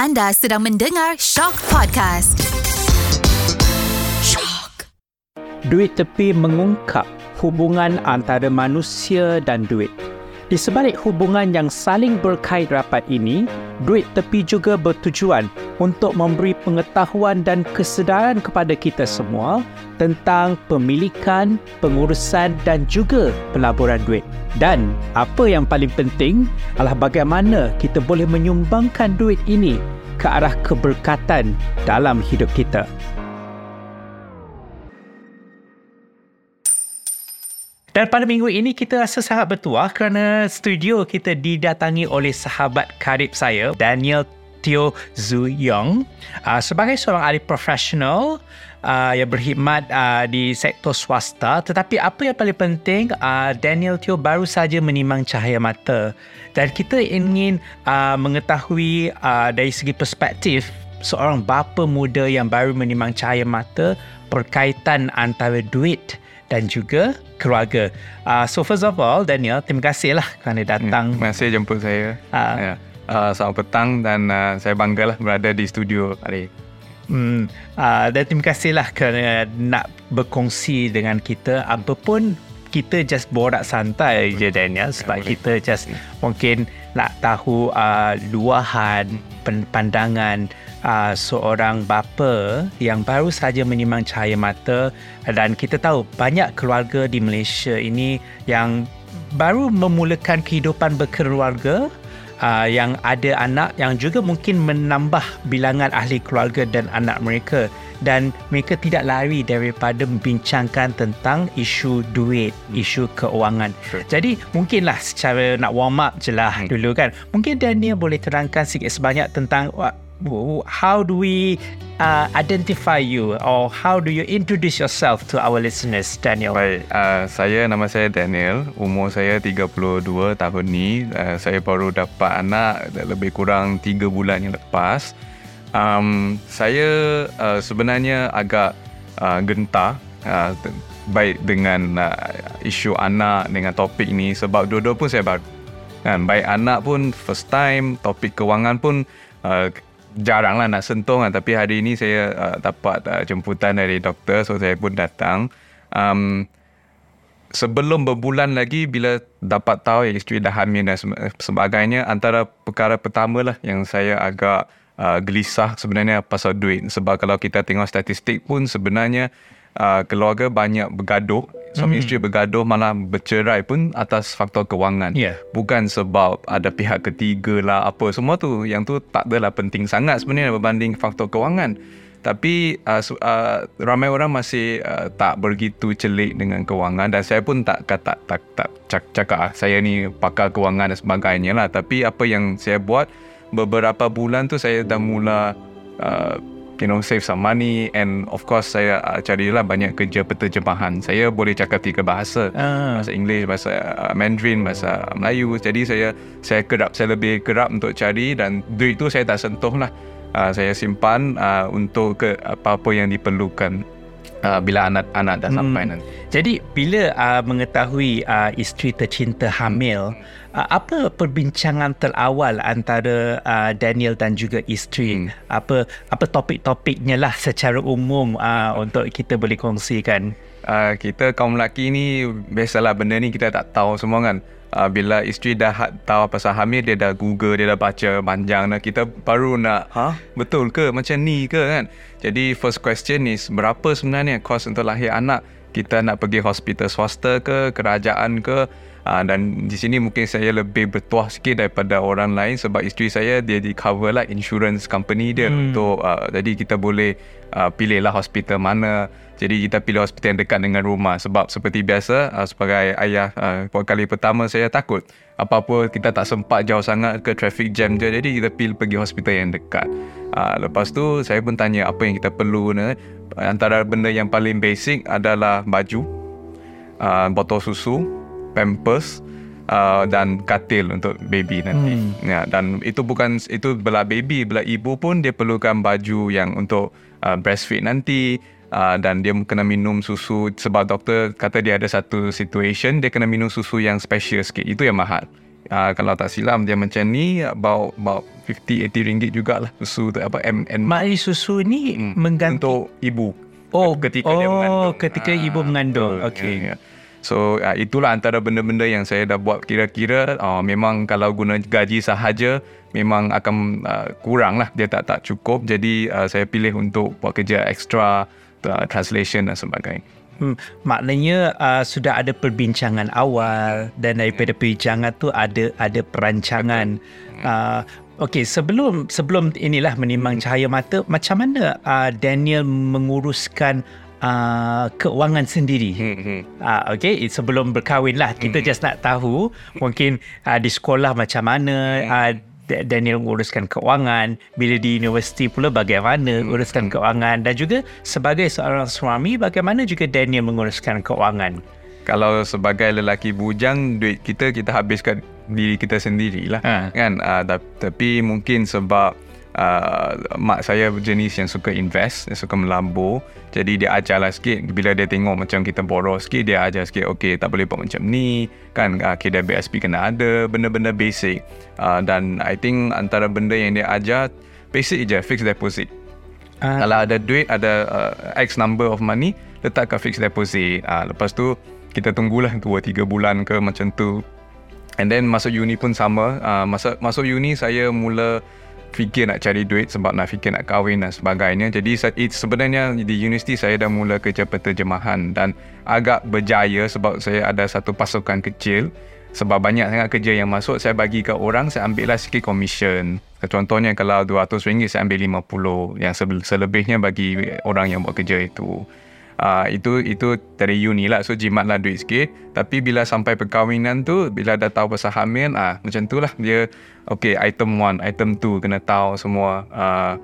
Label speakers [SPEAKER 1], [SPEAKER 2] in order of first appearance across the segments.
[SPEAKER 1] Anda sedang mendengar Shock Podcast. Shock.
[SPEAKER 2] Duit tepi mengungkap hubungan antara manusia dan duit. Di sebalik hubungan yang saling berkait rapat ini, duit tepi juga bertujuan untuk memberi pengetahuan dan kesedaran kepada kita semua tentang pemilikan, pengurusan dan juga pelaburan duit. Dan apa yang paling penting adalah bagaimana kita boleh menyumbangkan duit ini ke arah keberkatan dalam hidup kita. Dan pada minggu ini kita rasa sangat bertuah kerana studio kita didatangi oleh sahabat karib saya, Daniel Teo Zhu Yong. Uh, sebagai seorang ahli profesional uh, yang berkhidmat uh, di sektor swasta. Tetapi apa yang paling penting, uh, Daniel Teo baru saja menimang cahaya mata. Dan kita ingin uh, mengetahui uh, dari segi perspektif seorang bapa muda yang baru menimang cahaya mata perkaitan antara duit dan juga keluarga. Uh, so first of all, Daniel, terima kasih lah kerana datang.
[SPEAKER 3] Hmm, terima kasih jemput saya. Uh, ya. uh, selamat petang dan uh, saya bangga lah berada di studio hari
[SPEAKER 2] Hmm, uh, dan terima kasih lah kerana nak berkongsi dengan kita. Apa pun kita just borak santai je Daniel sebab ya, kita just hmm. mungkin nak tahu uh, luahan pandangan uh, seorang bapa yang baru saja menimang cahaya mata dan kita tahu banyak keluarga di Malaysia ini yang baru memulakan kehidupan berkeluarga uh, yang ada anak yang juga mungkin menambah bilangan ahli keluarga dan anak mereka dan mereka tidak lari daripada membincangkan tentang isu duit, isu keuangan. Sure. Jadi mungkinlah secara nak warm up je lah hmm. dulu kan. Mungkin Daniel boleh terangkan sikit sebanyak tentang how do we uh, identify you or how do you introduce yourself to our listeners, Daniel?
[SPEAKER 3] Baik, uh, saya nama saya Daniel, umur saya 32 tahun ni. Uh, saya baru dapat anak lebih kurang 3 bulan yang lepas. Um, saya uh, sebenarnya agak uh, gentar uh, baik dengan uh, isu anak dengan topik ni sebab dua-dua pun saya baru. Kan, baik anak pun first time, topik kewangan pun uh, jarang lah nak sentuh kan. Tapi hari ini saya uh, dapat uh, jemputan dari doktor. So saya pun datang. Um, sebelum berbulan lagi bila dapat tahu yang isteri dah hamil dan sebagainya. Antara perkara pertama lah yang saya agak uh, gelisah sebenarnya pasal duit. Sebab kalau kita tengok statistik pun sebenarnya uh, keluarga banyak bergaduh. Suami hmm. isteri bergaduh malah bercerai pun atas faktor kewangan. Yeah. bukan sebab ada pihak ketiga lah apa. Semua tu yang tu tak adalah penting sangat sebenarnya berbanding faktor kewangan. Tapi uh, uh, ramai orang masih uh, tak begitu celik dengan kewangan. Dan saya pun tak kata tak tak cakap ah, saya ni pakar kewangan dan sebagainya lah. Tapi apa yang saya buat beberapa bulan tu saya dah mula uh, you know save some money and of course saya uh, carilah banyak kerja penterjemahan saya boleh cakap tiga bahasa uh. bahasa English bahasa uh, Mandarin bahasa Melayu jadi saya saya kerap saya lebih kerap untuk cari dan duit tu saya tak sentuh lah uh, saya simpan uh, untuk ke apa-apa yang diperlukan uh, bila anak-anak dah sampai hmm. nanti.
[SPEAKER 2] Jadi bila uh, mengetahui uh, isteri tercinta hamil, apa perbincangan terawal antara uh, Daniel dan juga isteri? Hmm. Apa apa topik-topiknya lah secara umum uh, untuk kita boleh kongsikan?
[SPEAKER 3] Uh, kita kaum lelaki ni biasalah benda ni kita tak tahu semua kan uh, bila isteri dah tahu pasal hamil dia dah google dia dah baca panjang dah kita baru nak ha betul ke macam ni ke kan jadi first question is berapa sebenarnya kos untuk lahir anak kita nak pergi hospital swasta ke kerajaan ke uh, dan di sini mungkin saya lebih bertuah sikit daripada orang lain sebab isteri saya dia di cover lah insurance company dia hmm. untuk uh, jadi kita boleh uh, pilih lah hospital mana jadi kita pilih hospital yang dekat dengan rumah sebab seperti biasa uh, sebagai ayah uh, kali pertama saya takut apa-apa kita tak sempat jauh sangat ke traffic jam je jadi kita pilih pergi hospital yang dekat. Uh, lepas tu saya pun tanya apa yang kita perlu ni. Antara benda yang paling basic adalah baju, uh, botol susu, pampers uh, dan katil untuk baby nanti. Hmm. Ya dan itu bukan itu belah baby, belah ibu pun dia perlukan baju yang untuk uh, breastfeed nanti uh, dan dia kena minum susu sebab doktor kata dia ada satu situation dia kena minum susu yang special sikit itu yang mahal Uh, kalau tak silap dia macam ni about about 50 80 ringgit jugalah susu tu apa M N
[SPEAKER 2] Maknanya susu ni
[SPEAKER 3] Hmm.
[SPEAKER 2] mengganti
[SPEAKER 3] untuk ibu.
[SPEAKER 2] Oh,
[SPEAKER 3] ketika
[SPEAKER 2] oh,
[SPEAKER 3] dia mengandung.
[SPEAKER 2] ketika
[SPEAKER 3] Ah,
[SPEAKER 2] ibu mengandung.
[SPEAKER 3] betul.
[SPEAKER 2] Okey.
[SPEAKER 3] Ya, ya. So uh, itulah antara benda-benda yang saya dah buat kira-kira. Uh, memang kalau guna gaji sahaja memang akan uh, kurang lah dia tak tak cukup. Jadi uh, saya pilih untuk buat kerja extra uh, translation dan sebagainya.
[SPEAKER 2] Hmm, maknanya uh, sudah ada perbincangan awal dan daripada perbincangan tu ada ada perancangan. Uh, Okey, sebelum sebelum inilah menimbang cahaya mata, macam mana uh, Daniel menguruskan uh, keuangan sendiri?
[SPEAKER 3] Hmm.
[SPEAKER 2] Ah uh, okey sebelum berkahwin lah kita just nak tahu mungkin uh, di sekolah macam mana uh, Daniel menguruskan keuangan bila di universiti pula bagaimana uruskan keuangan dan juga sebagai seorang suami bagaimana juga Daniel menguruskan keuangan
[SPEAKER 3] Kalau sebagai lelaki bujang duit kita kita habiskan diri kita sendirilah
[SPEAKER 2] Ha.
[SPEAKER 3] kan uh, tapi mungkin sebab uh, mak saya jenis yang suka invest yang suka melambur. Jadi dia ajarlah sikit. Bila dia tengok macam kita boros sikit dia ajar sikit okay tak boleh buat macam ni. Kan uh, KWSP kena ada benda-benda basic. Uh, dan I think antara benda yang dia ajar basic je fixed deposit.
[SPEAKER 2] Ah.
[SPEAKER 3] kalau ada duit ada uh, X number of money letak kat fixed deposit. Uh, lepas tu kita tunggulah 2-3 bulan ke macam tu. And then masuk uni pun sama. Uh, masuk masuk uni saya mula fikir nak cari duit sebab nak fikir nak kahwin dan sebagainya. Jadi sebenarnya di universiti saya dah mula kerja penterjemahan dan agak berjaya sebab saya ada satu pasukan kecil. Sebab banyak sangat kerja yang masuk saya bagi ke orang saya ambil lah sikit commission. Contohnya kalau RM200 saya ambil 50 yang selebihnya bagi orang yang buat kerja itu Uh, itu itu dari uni lah. So jimat lah duit sikit. Tapi bila sampai perkahwinan tu bila dah tahu pasal hamil ah macam tu lah. Dia okay item 1 item 2 kena tahu semua. Uh,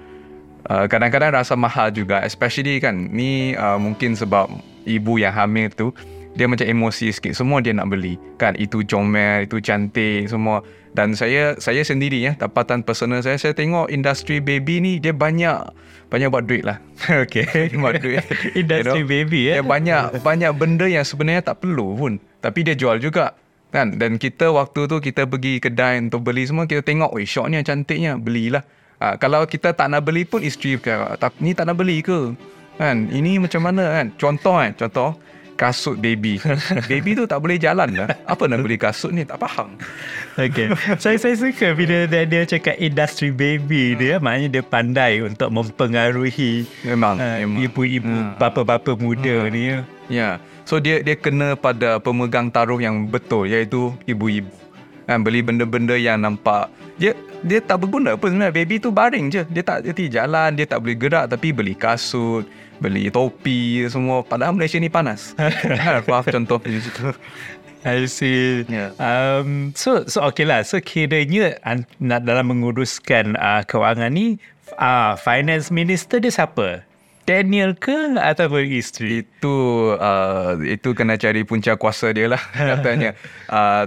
[SPEAKER 3] uh, kadang-kadang rasa mahal juga. Especially kan ni uh, mungkin sebab ibu yang hamil tu dia macam emosi sikit. Semua dia nak beli. Kan itu comel itu cantik semua. Dan saya saya sendiri ya dapatan personal saya saya tengok industri baby ni dia banyak banyak buat duit lah. Okay buat duit.
[SPEAKER 2] Industri baby, eh?
[SPEAKER 3] dia banyak banyak benda yang sebenarnya tak perlu pun. Tapi dia jual juga kan? Dan kita waktu tu kita pergi kedai untuk beli semua kita tengok weh shot ni cantiknya belilah. Ha, kalau kita tak nak beli pun isteri kata ni tak nak beli ke? Kan? Ini macam mana kan? Contoh kan contoh kasut baby baby tu tak boleh jalan lah apa nak beli kasut ni tak faham
[SPEAKER 2] Okay. saya saya suka bila dia, dia cakap industri baby dia maknanya dia pandai untuk mempengaruhi
[SPEAKER 3] memang,
[SPEAKER 2] uh,
[SPEAKER 3] memang.
[SPEAKER 2] ibu-ibu
[SPEAKER 3] Hmm.
[SPEAKER 2] bapa-bapa muda ni ya.
[SPEAKER 3] Ya. So dia dia kena pada pemegang taruh yang betul iaitu ibu-ibu. Kan beli benda-benda yang nampak dia dia tak berguna pun sebenarnya baby tu baring je. Dia tak dia jalan, dia tak boleh gerak tapi beli kasut, beli topi semua padahal Malaysia ni panas. Maaf contoh di situ.
[SPEAKER 2] I see.
[SPEAKER 3] Ya.
[SPEAKER 2] Um, so so okay lah. So kiranya an, nak dalam menguruskan uh, keuangan ni, uh, finance minister dia siapa? Daniel ke ataupun isteri?
[SPEAKER 3] Itu uh, itu kena cari punca kuasa dia lah katanya. Uh,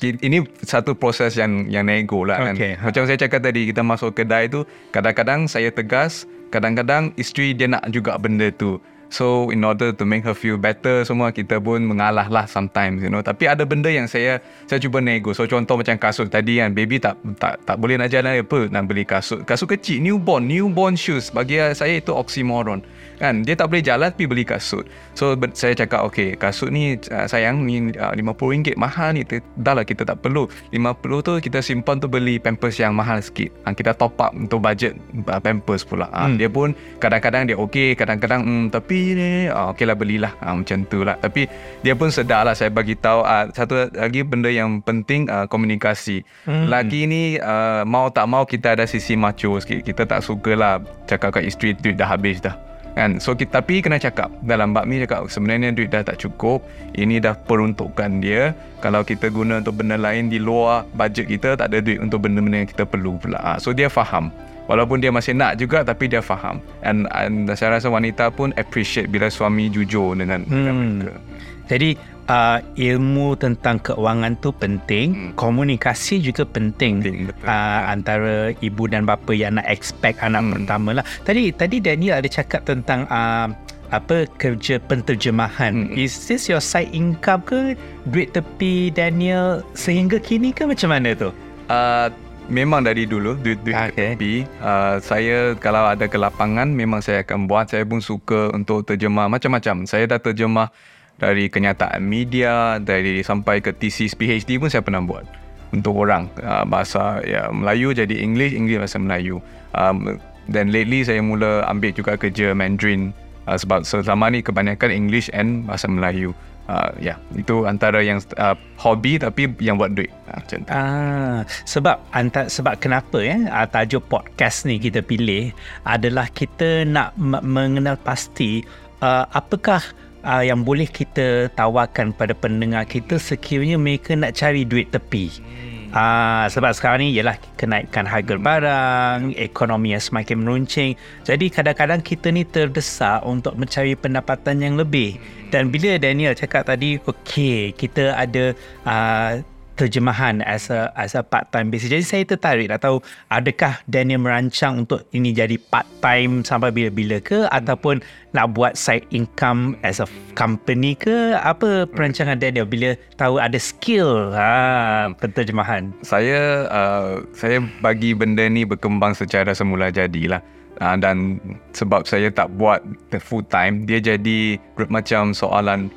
[SPEAKER 3] ini satu proses yang yang nego lah kan.
[SPEAKER 2] Okay.
[SPEAKER 3] Macam saya cakap tadi kita masuk kedai tu kadang-kadang saya tegas, kadang-kadang isteri dia nak juga benda tu. So in order to make her feel better semua kita pun mengalah lah sometimes you know. Tapi ada benda yang saya saya cuba nego. So contoh macam kasut tadi kan baby tak tak tak boleh nak jalan apa nak beli kasut. Kasut kecil newborn newborn shoes bagi saya itu oxymoron. Kan dia tak boleh jalan tapi beli kasut. So saya cakap okay kasut ni uh, sayang ni uh, RM50 mahal ni dah lah kita tak perlu. 50 tu kita simpan tu beli pampers yang mahal sikit. Uh, kita top up untuk budget uh, pampers pula. Uh,
[SPEAKER 2] Hmm.
[SPEAKER 3] Dia pun kadang-kadang dia okey, kadang-kadang hmm, tapi ni uh, okey lah belilah. Uh, macam tu lah. Tapi dia pun sedar lah saya bagi tahu uh, satu lagi benda yang penting uh, komunikasi.
[SPEAKER 2] Hmm.
[SPEAKER 3] Lagi ni uh, mau tak mau kita ada sisi macho sikit. Kita tak suka lah cakap kat isteri duit dah habis dah. Kan? So kita, tapi kena cakap dalam bab ni cakap sebenarnya duit dah tak cukup. Ini dah peruntukan dia. Kalau kita guna untuk benda lain di luar bajet kita tak ada duit untuk benda-benda yang kita perlu pula. Ah, So dia faham. Walaupun dia masih nak juga tapi dia faham. And, and saya rasa wanita pun appreciate bila suami jujur dengan, dengan
[SPEAKER 2] Hmm.
[SPEAKER 3] mereka.
[SPEAKER 2] Jadi uh, ilmu tentang keuangan tu penting,
[SPEAKER 3] Hmm.
[SPEAKER 2] komunikasi juga penting.
[SPEAKER 3] Penting, betul.
[SPEAKER 2] Uh, antara ibu dan bapa yang nak expect anak
[SPEAKER 3] Hmm.
[SPEAKER 2] pertama lah. Tadi tadi Daniel ada cakap tentang uh, apa kerja penterjemahan.
[SPEAKER 3] Hmm.
[SPEAKER 2] Is this your side income ke? Duit tepi Daniel sehingga kini ke macam mana tu?
[SPEAKER 3] Uh, memang dari dulu duit duit
[SPEAKER 2] Okay.
[SPEAKER 3] tepi. Uh, saya kalau ada kelapangan memang saya akan buat. Saya pun suka untuk terjemah macam-macam. Saya dah terjemah dari kenyataan media, dari sampai ke thesis PhD pun saya pernah buat untuk orang uh, bahasa ya Melayu jadi English, English bahasa Melayu. Um, dan lately saya mula ambil juga kerja Mandarin uh, sebab selama ni kebanyakan English and bahasa Melayu. Uh, ya, itu antara yang uh, hobi tapi yang buat duit. Uh, macam tu.
[SPEAKER 2] Ah, sebab antara sebab kenapa ya ah, tajuk podcast ni kita pilih adalah kita nak m- mengenal pasti uh, apakah uh, yang boleh kita tawarkan pada pendengar kita sekiranya mereka nak cari duit tepi. Ah, sebab sekarang ni ialah kenaikan harga barang, ekonomi yang semakin meruncing. Jadi kadang-kadang kita ni terdesak untuk mencari pendapatan yang lebih. Dan bila Daniel cakap tadi, okey, kita ada uh, terjemahan as a as a part time basis. Jadi saya tertarik nak tahu adakah Daniel merancang untuk ini jadi part time sampai bila-bila ke ataupun nak buat side income as a company ke apa perancangan Daniel bila tahu ada skill ha penterjemahan.
[SPEAKER 3] saya uh, saya bagi benda ni berkembang secara semula jadilah uh, dan sebab saya tak buat the full time dia jadi macam soalan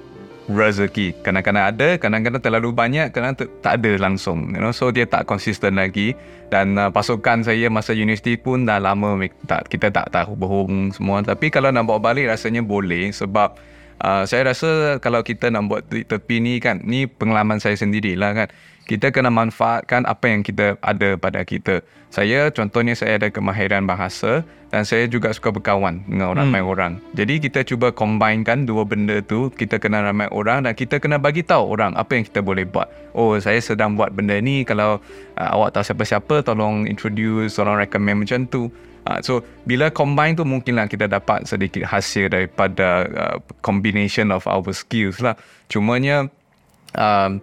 [SPEAKER 3] rezeki. Kadang-kadang ada kadang-kadang terlalu banyak kadang ter- tak ada langsung you know. So dia tak konsisten lagi. Dan uh, pasukan saya masa universiti pun dah lama tak kita tak tahu berhubung semua. Tapi kalau nak bawa balik rasanya boleh sebab uh, saya rasa kalau kita nak buat tepi ni kan ni pengalaman saya sendirilah kan kita kena manfaatkan apa yang kita ada pada kita. Saya contohnya saya ada kemahiran bahasa dan saya juga suka berkawan dengan ramai hmm. orang. Jadi kita cuba combinekan dua benda tu, kita kena ramai orang dan kita kena bagi tahu orang apa yang kita boleh buat. Oh, saya sedang buat benda ni kalau uh, awak tahu siapa-siapa tolong introduce, tolong recommend macam tu. Uh, so bila combine tu mungkinlah kita dapat sedikit hasil daripada uh, combination of our skills lah. Cumanya um,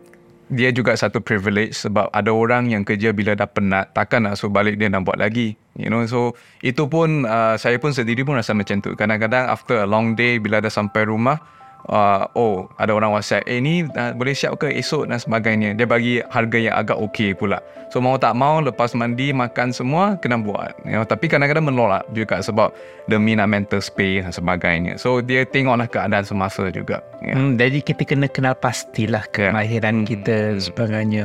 [SPEAKER 3] dia juga satu privilege sebab ada orang yang kerja bila dah penat takkan nak suruh balik dia nak buat lagi you know. So itu pun uh, saya pun sendiri pun rasa macam tu. Kadang-kadang after a long day bila dah sampai rumah uh, oh ada orang whatsapp eh ni uh, boleh siap ke esok dan sebagainya? Dia bagi harga yang agak okey pula. So mau tak mau lepas mandi makan semua kena buat. You know, tapi kadang-kadang menolak juga sebab demi nak mental space dan sebagainya. So dia tengoklah keadaan semasa juga yeah.
[SPEAKER 2] Hmm, jadi kita kena kenal pastilah kemahiran kita dan sebagainya.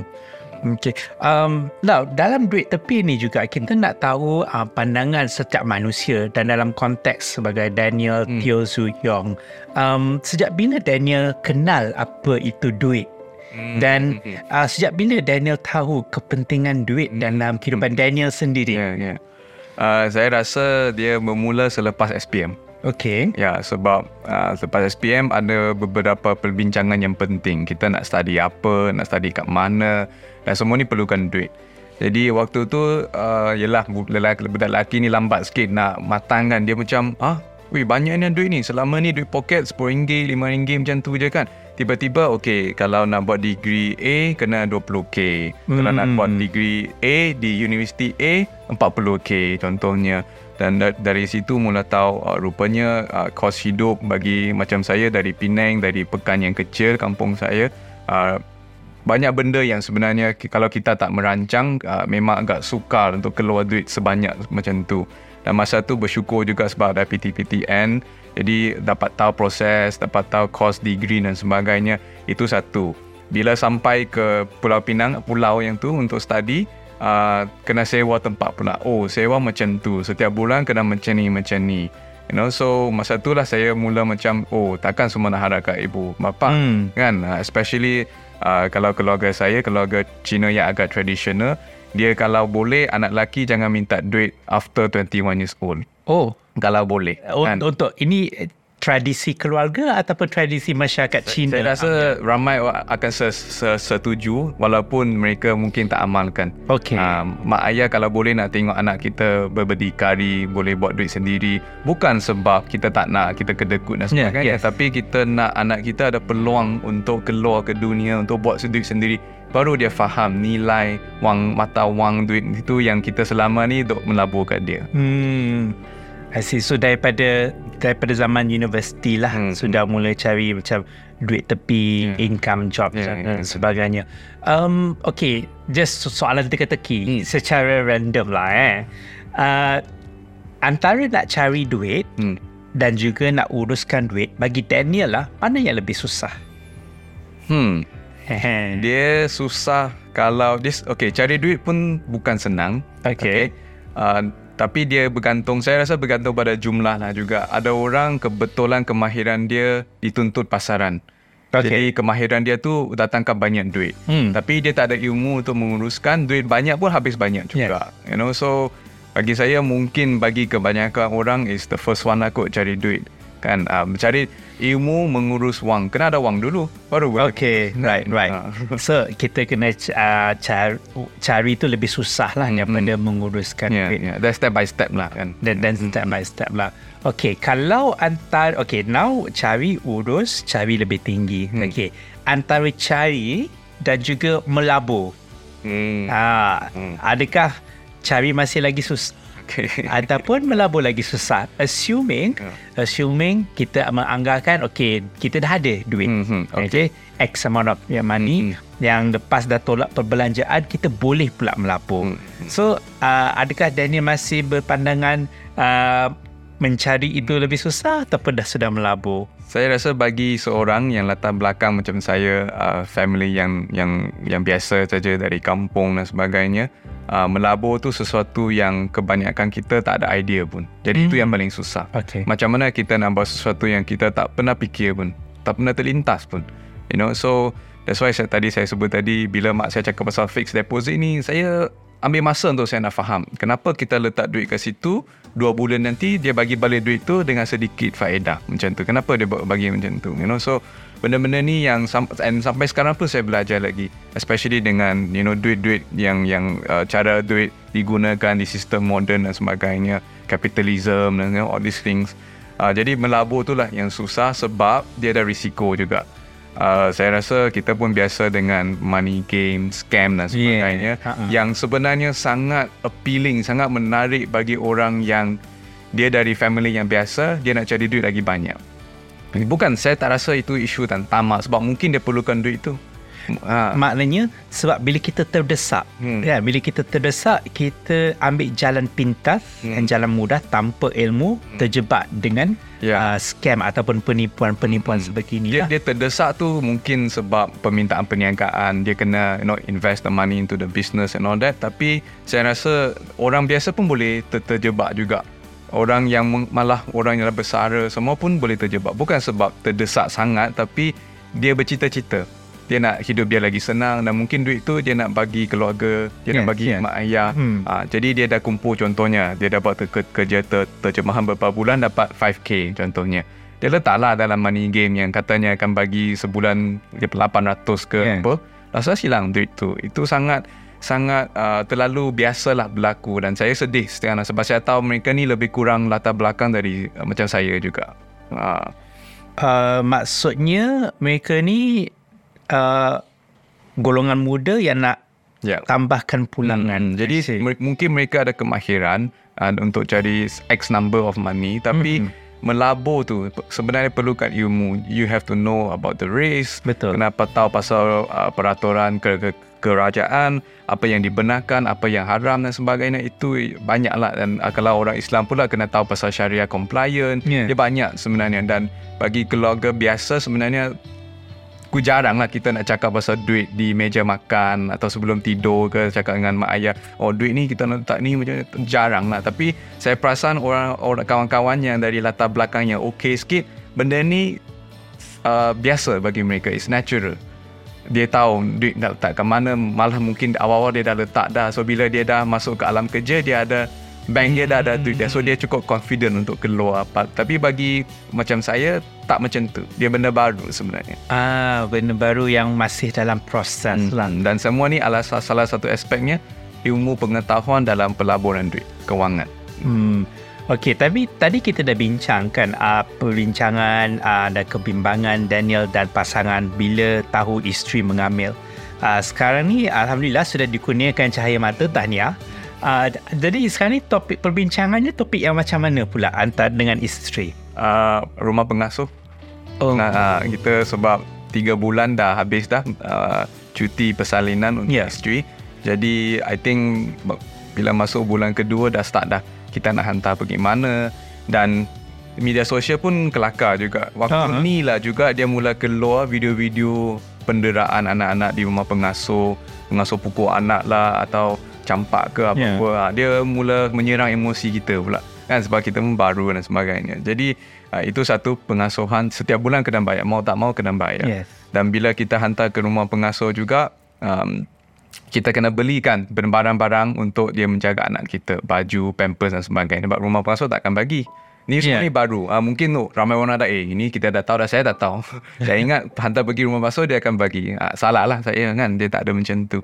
[SPEAKER 2] Okay. Um, now, dalam duit tepi ni juga kita nak tahu uh, pandangan setiap manusia dan dalam konteks sebagai Daniel hmm. Teo Zu Yong. Um, sejak bila Daniel kenal apa itu duit?
[SPEAKER 3] Hmm.
[SPEAKER 2] Dan uh, sejak bila Daniel tahu kepentingan duit dalam kehidupan Daniel sendiri?
[SPEAKER 3] Yeah. Yeah. Uh, saya rasa dia bermula selepas SPM.
[SPEAKER 2] Okay.
[SPEAKER 3] Ya, sebab uh, selepas SPM ada beberapa perbincangan yang penting. Kita nak study apa, nak study kat mana dan semua ni perlukan duit. Jadi waktu tu uh, yelah lelaki, budak lelaki ni lambat sikit nak matangkan dia macam ah Wih banyak ni duit ni Selama ni duit poket RM10, RM5 macam tu je kan Tiba-tiba okay Kalau nak buat degree A Kena 20k hmm. Kalau nak buat degree A Di universiti A 40k contohnya dan da- dari situ mula tahu uh, rupanya uh, kos hidup bagi macam saya dari Penang dari pekan yang kecil kampung saya uh, banyak benda yang sebenarnya kalau kita tak merancang uh, memang agak sukar untuk keluar duit sebanyak macam tu. Dan masa tu bersyukur juga sebab ada PTPTN jadi dapat tahu proses dapat tahu kos degree dan sebagainya itu satu. Bila sampai ke Pulau Pinang pulau yang tu untuk study uh, kena sewa tempat pula. Oh, sewa macam tu. Setiap bulan kena macam ni, macam ni. You know, so masa tu lah saya mula macam, oh, takkan semua nak harap kat ibu bapa.
[SPEAKER 2] Hmm.
[SPEAKER 3] Kan? Uh, especially uh, kalau keluarga saya, keluarga Cina yang agak tradisional, dia kalau boleh, anak lelaki jangan minta duit after 21 years old.
[SPEAKER 2] Oh,
[SPEAKER 3] Kalau boleh.
[SPEAKER 2] kan? untuk ini tradisi keluarga ataupun tradisi masyarakat Cina?
[SPEAKER 3] Saya rasa ramai akan setuju walaupun mereka mungkin tak amalkan.
[SPEAKER 2] Okey.
[SPEAKER 3] Uh, mak ayah kalau boleh nak tengok anak kita berberdikari, boleh buat duit sendiri. Bukan sebab kita tak nak kita kedekut dan
[SPEAKER 2] Yeah,
[SPEAKER 3] sebagainya.
[SPEAKER 2] yes.
[SPEAKER 3] Tapi kita nak anak kita ada peluang untuk keluar ke dunia, untuk buat duit sendiri. Baru dia faham nilai wang mata wang duit itu yang kita selama ni duk melabur kat dia.
[SPEAKER 2] Hmm. I see. So daripada daripada zaman universiti lah
[SPEAKER 3] Hmm,
[SPEAKER 2] sudah mula cari macam duit tepi,
[SPEAKER 3] Yeah.
[SPEAKER 2] income job
[SPEAKER 3] Yeah,
[SPEAKER 2] dan
[SPEAKER 3] yeah.
[SPEAKER 2] sebagainya. Um, okay, just so- soalan teka-teki
[SPEAKER 3] Hmm.
[SPEAKER 2] secara random lah eh. Uh, antara nak cari duit
[SPEAKER 3] Hmm.
[SPEAKER 2] dan juga nak uruskan duit bagi Daniel lah, mana yang lebih susah?
[SPEAKER 3] Hmm. Dia susah kalau dia okey cari duit pun bukan senang.
[SPEAKER 2] Okay.
[SPEAKER 3] Uh, tapi dia bergantung saya rasa bergantung pada jumlah lah juga. Ada orang kebetulan kemahiran dia dituntut pasaran.
[SPEAKER 2] Okay.
[SPEAKER 3] Jadi kemahiran dia tu datangkan banyak duit.
[SPEAKER 2] Hmm.
[SPEAKER 3] Tapi dia tak ada ilmu untuk menguruskan duit banyak pun habis banyak juga. You know so bagi saya mungkin bagi kebanyakan orang is the first one lah kot cari duit. Kan uh, cari ilmu mengurus wang. Kena ada wang dulu baru
[SPEAKER 2] Okay, right, right.
[SPEAKER 3] Ah.
[SPEAKER 2] So, kita kena uh, cari, cari tu lebih susah lah
[SPEAKER 3] Hmm,
[SPEAKER 2] daripada menguruskan
[SPEAKER 3] Yeah,
[SPEAKER 2] duit.
[SPEAKER 3] yeah. That's step by step lah kan.
[SPEAKER 2] Dan, dan step by step lah. Okay, kalau antar, okay, now cari urus, cari lebih tinggi.
[SPEAKER 3] Hmm.
[SPEAKER 2] Okay, antara cari dan juga melabur.
[SPEAKER 3] Hmm.
[SPEAKER 2] Ha,
[SPEAKER 3] Hmm.
[SPEAKER 2] adakah cari masih lagi susah?
[SPEAKER 3] Okay.
[SPEAKER 2] ataupun melabur lagi susah assuming
[SPEAKER 3] Ya.
[SPEAKER 2] assuming kita menganggarkan okay kita dah ada duit
[SPEAKER 3] Mhm,
[SPEAKER 2] okay. x amount of money
[SPEAKER 3] Mhm.
[SPEAKER 2] yang lepas dah tolak perbelanjaan kita boleh pula melabur
[SPEAKER 3] Mhm.
[SPEAKER 2] so uh, adakah Daniel masih berpandangan uh, mencari itu lebih susah ataupun dah sudah melabur
[SPEAKER 3] Saya rasa bagi seorang yang latar belakang macam saya, uh, family yang yang yang biasa saja dari kampung dan sebagainya, uh, melabur tu sesuatu yang kebanyakan kita tak ada idea pun. Jadi itu
[SPEAKER 2] Hmm.
[SPEAKER 3] yang paling susah.
[SPEAKER 2] okay
[SPEAKER 3] Macam mana kita nak buat sesuatu yang kita tak pernah fikir pun, tak pernah terlintas pun. You know, so that's why saya tadi saya sebut tadi bila mak saya cakap pasal fixed deposit ni, saya ambil masa untuk saya nak faham kenapa kita letak duit kat situ dua bulan nanti dia bagi balik duit tu dengan sedikit faedah macam tu kenapa dia bagi macam tu you know so benda-benda ni yang and sampai sekarang pun saya belajar lagi especially dengan you know duit-duit yang yang uh, cara duit digunakan di sistem moden dan sebagainya capitalism dan you know, all these things uh, jadi melabur tu lah yang susah sebab dia ada risiko juga Uh, saya rasa kita pun biasa dengan money game, scam dan sebagainya
[SPEAKER 2] Yeah. Ha-ha.
[SPEAKER 3] yang sebenarnya sangat appealing, sangat menarik bagi orang yang dia dari family yang biasa, dia nak cari duit lagi banyak. Bukan, saya tak rasa itu isu dan tamak sebab mungkin dia perlukan duit tu. Ha.
[SPEAKER 2] maknanya sebab bila kita terdesak
[SPEAKER 3] Hmm.
[SPEAKER 2] ya bila kita terdesak kita ambil jalan pintas
[SPEAKER 3] Hmm.
[SPEAKER 2] dan jalan mudah tanpa ilmu terjebak dengan
[SPEAKER 3] Ya.
[SPEAKER 2] uh, scam ataupun penipuan-penipuan sebegini
[SPEAKER 3] Dia,
[SPEAKER 2] lah.
[SPEAKER 3] dia terdesak tu mungkin sebab permintaan perniagaan dia kena you know invest the money into the business and all that tapi saya rasa orang biasa pun boleh ter- terjebak juga orang yang malah orang yang bersara semua pun boleh terjebak. Bukan sebab terdesak sangat tapi dia bercita-cita. Dia nak hidup dia lagi senang dan mungkin duit tu dia nak bagi keluarga dia
[SPEAKER 2] Yes,
[SPEAKER 3] nak bagi
[SPEAKER 2] yes.
[SPEAKER 3] mak ayah.
[SPEAKER 2] Hmm.
[SPEAKER 3] ha, jadi dia dah kumpul contohnya. Dia dapat ter- kerja ter- terjemahan beberapa bulan dapat 5k contohnya. Dia letaklah dalam money game yang katanya akan bagi sebulan dia 800 ke
[SPEAKER 2] Yeah.
[SPEAKER 3] apa. Rasa hilang duit tu. Itu sangat sangat uh, terlalu biasalah berlaku dan saya sedih setengah sebab saya tahu mereka ni lebih kurang latar belakang dari uh, macam saya juga uh,
[SPEAKER 2] Uh, maksudnya mereka ni uh, golongan muda yang nak
[SPEAKER 3] ya
[SPEAKER 2] tambahkan pulangan
[SPEAKER 3] Hmm, jadi
[SPEAKER 2] I see.
[SPEAKER 3] mer- mungkin mereka ada kemahiran uh, untuk cari X number of money tapi
[SPEAKER 2] Mhm.
[SPEAKER 3] melabur tu sebenarnya perlukan ilmu. You have to know about the risk.
[SPEAKER 2] Betul.
[SPEAKER 3] Kenapa tahu pasal uh, peraturan ke, ke, kerajaan, apa yang dibenarkan, apa yang haram dan sebagainya itu banyaklah dan uh, kalau orang Islam pula kena tahu pasal syariah compliant.
[SPEAKER 2] Yeah.
[SPEAKER 3] Dia banyak sebenarnya dan bagi keluarga biasa sebenarnya Aku jarang lah kita nak cakap pasal duit di meja makan atau sebelum tidur ke cakap dengan mak ayah oh duit ni kita nak letak ni macam ni." jarang lah tapi saya perasan orang orang kawan-kawan yang dari latar belakang yang okey sikit benda ni uh, biasa bagi mereka it's natural dia tahu duit nak letak ke mana malah mungkin awal-awal dia dah letak dah. So bila dia dah masuk ke alam kerja dia ada bank dia dah ada duit dia so dia cukup confident untuk keluar. Apa tapi bagi macam saya tak macam tu. Dia benda baru sebenarnya.
[SPEAKER 2] Ah benda baru yang masih dalam proses lah.
[SPEAKER 3] Hmm, dan semua ni adalah sa- salah satu aspeknya ilmu pengetahuan dalam pelaburan duit kewangan.
[SPEAKER 2] Hmm. Okey, tapi tadi kita dah bincangkan uh, perbincangan uh, dan kebimbangan Daniel dan pasangan bila tahu isteri mengamil. Uh, sekarang ni alhamdulillah sudah dikurniakan cahaya mata tahniah. Uh, jadi sekarang ni topik perbincangannya topik yang macam mana pula antara dengan isteri?
[SPEAKER 3] uh, rumah pengasuh.
[SPEAKER 2] Oh.
[SPEAKER 3] Nah, uh, kita sebab tiga bulan dah habis dah uh, cuti persalinan untuk
[SPEAKER 2] Yeah.
[SPEAKER 3] isteri. Jadi I think bila masuk bulan kedua dah start dah kita nak hantar pergi mana dan media sosial pun kelakar juga. Waktu
[SPEAKER 2] Ah, ah.
[SPEAKER 3] ni lah juga dia mula keluar video-video penderaan anak-anak di rumah pengasuh, pengasuh pukul anak lah atau campak ke apa-apa. Yeah. Dia mula menyerang emosi kita pula. Kan sebab kita pun baru dan sebagainya. Jadi uh, itu satu pengasuhan setiap bulan kena bayar. Mau tak mau kena bayar.
[SPEAKER 2] Yes.
[SPEAKER 3] Dan bila kita hantar ke rumah pengasuh juga um, kita kena belikan barang-barang untuk dia menjaga anak kita. Baju, pampers dan sebagainya. Sebab rumah pengasuh tak akan bagi. Ni semua
[SPEAKER 2] Yeah.
[SPEAKER 3] ni baru. Uh, mungkin tu ramai orang ada eh ini kita dah tahu dah saya dah tahu. saya ingat hantar pergi rumah pengasuh dia akan bagi. Uh, salah lah saya kan dia tak ada macam tu.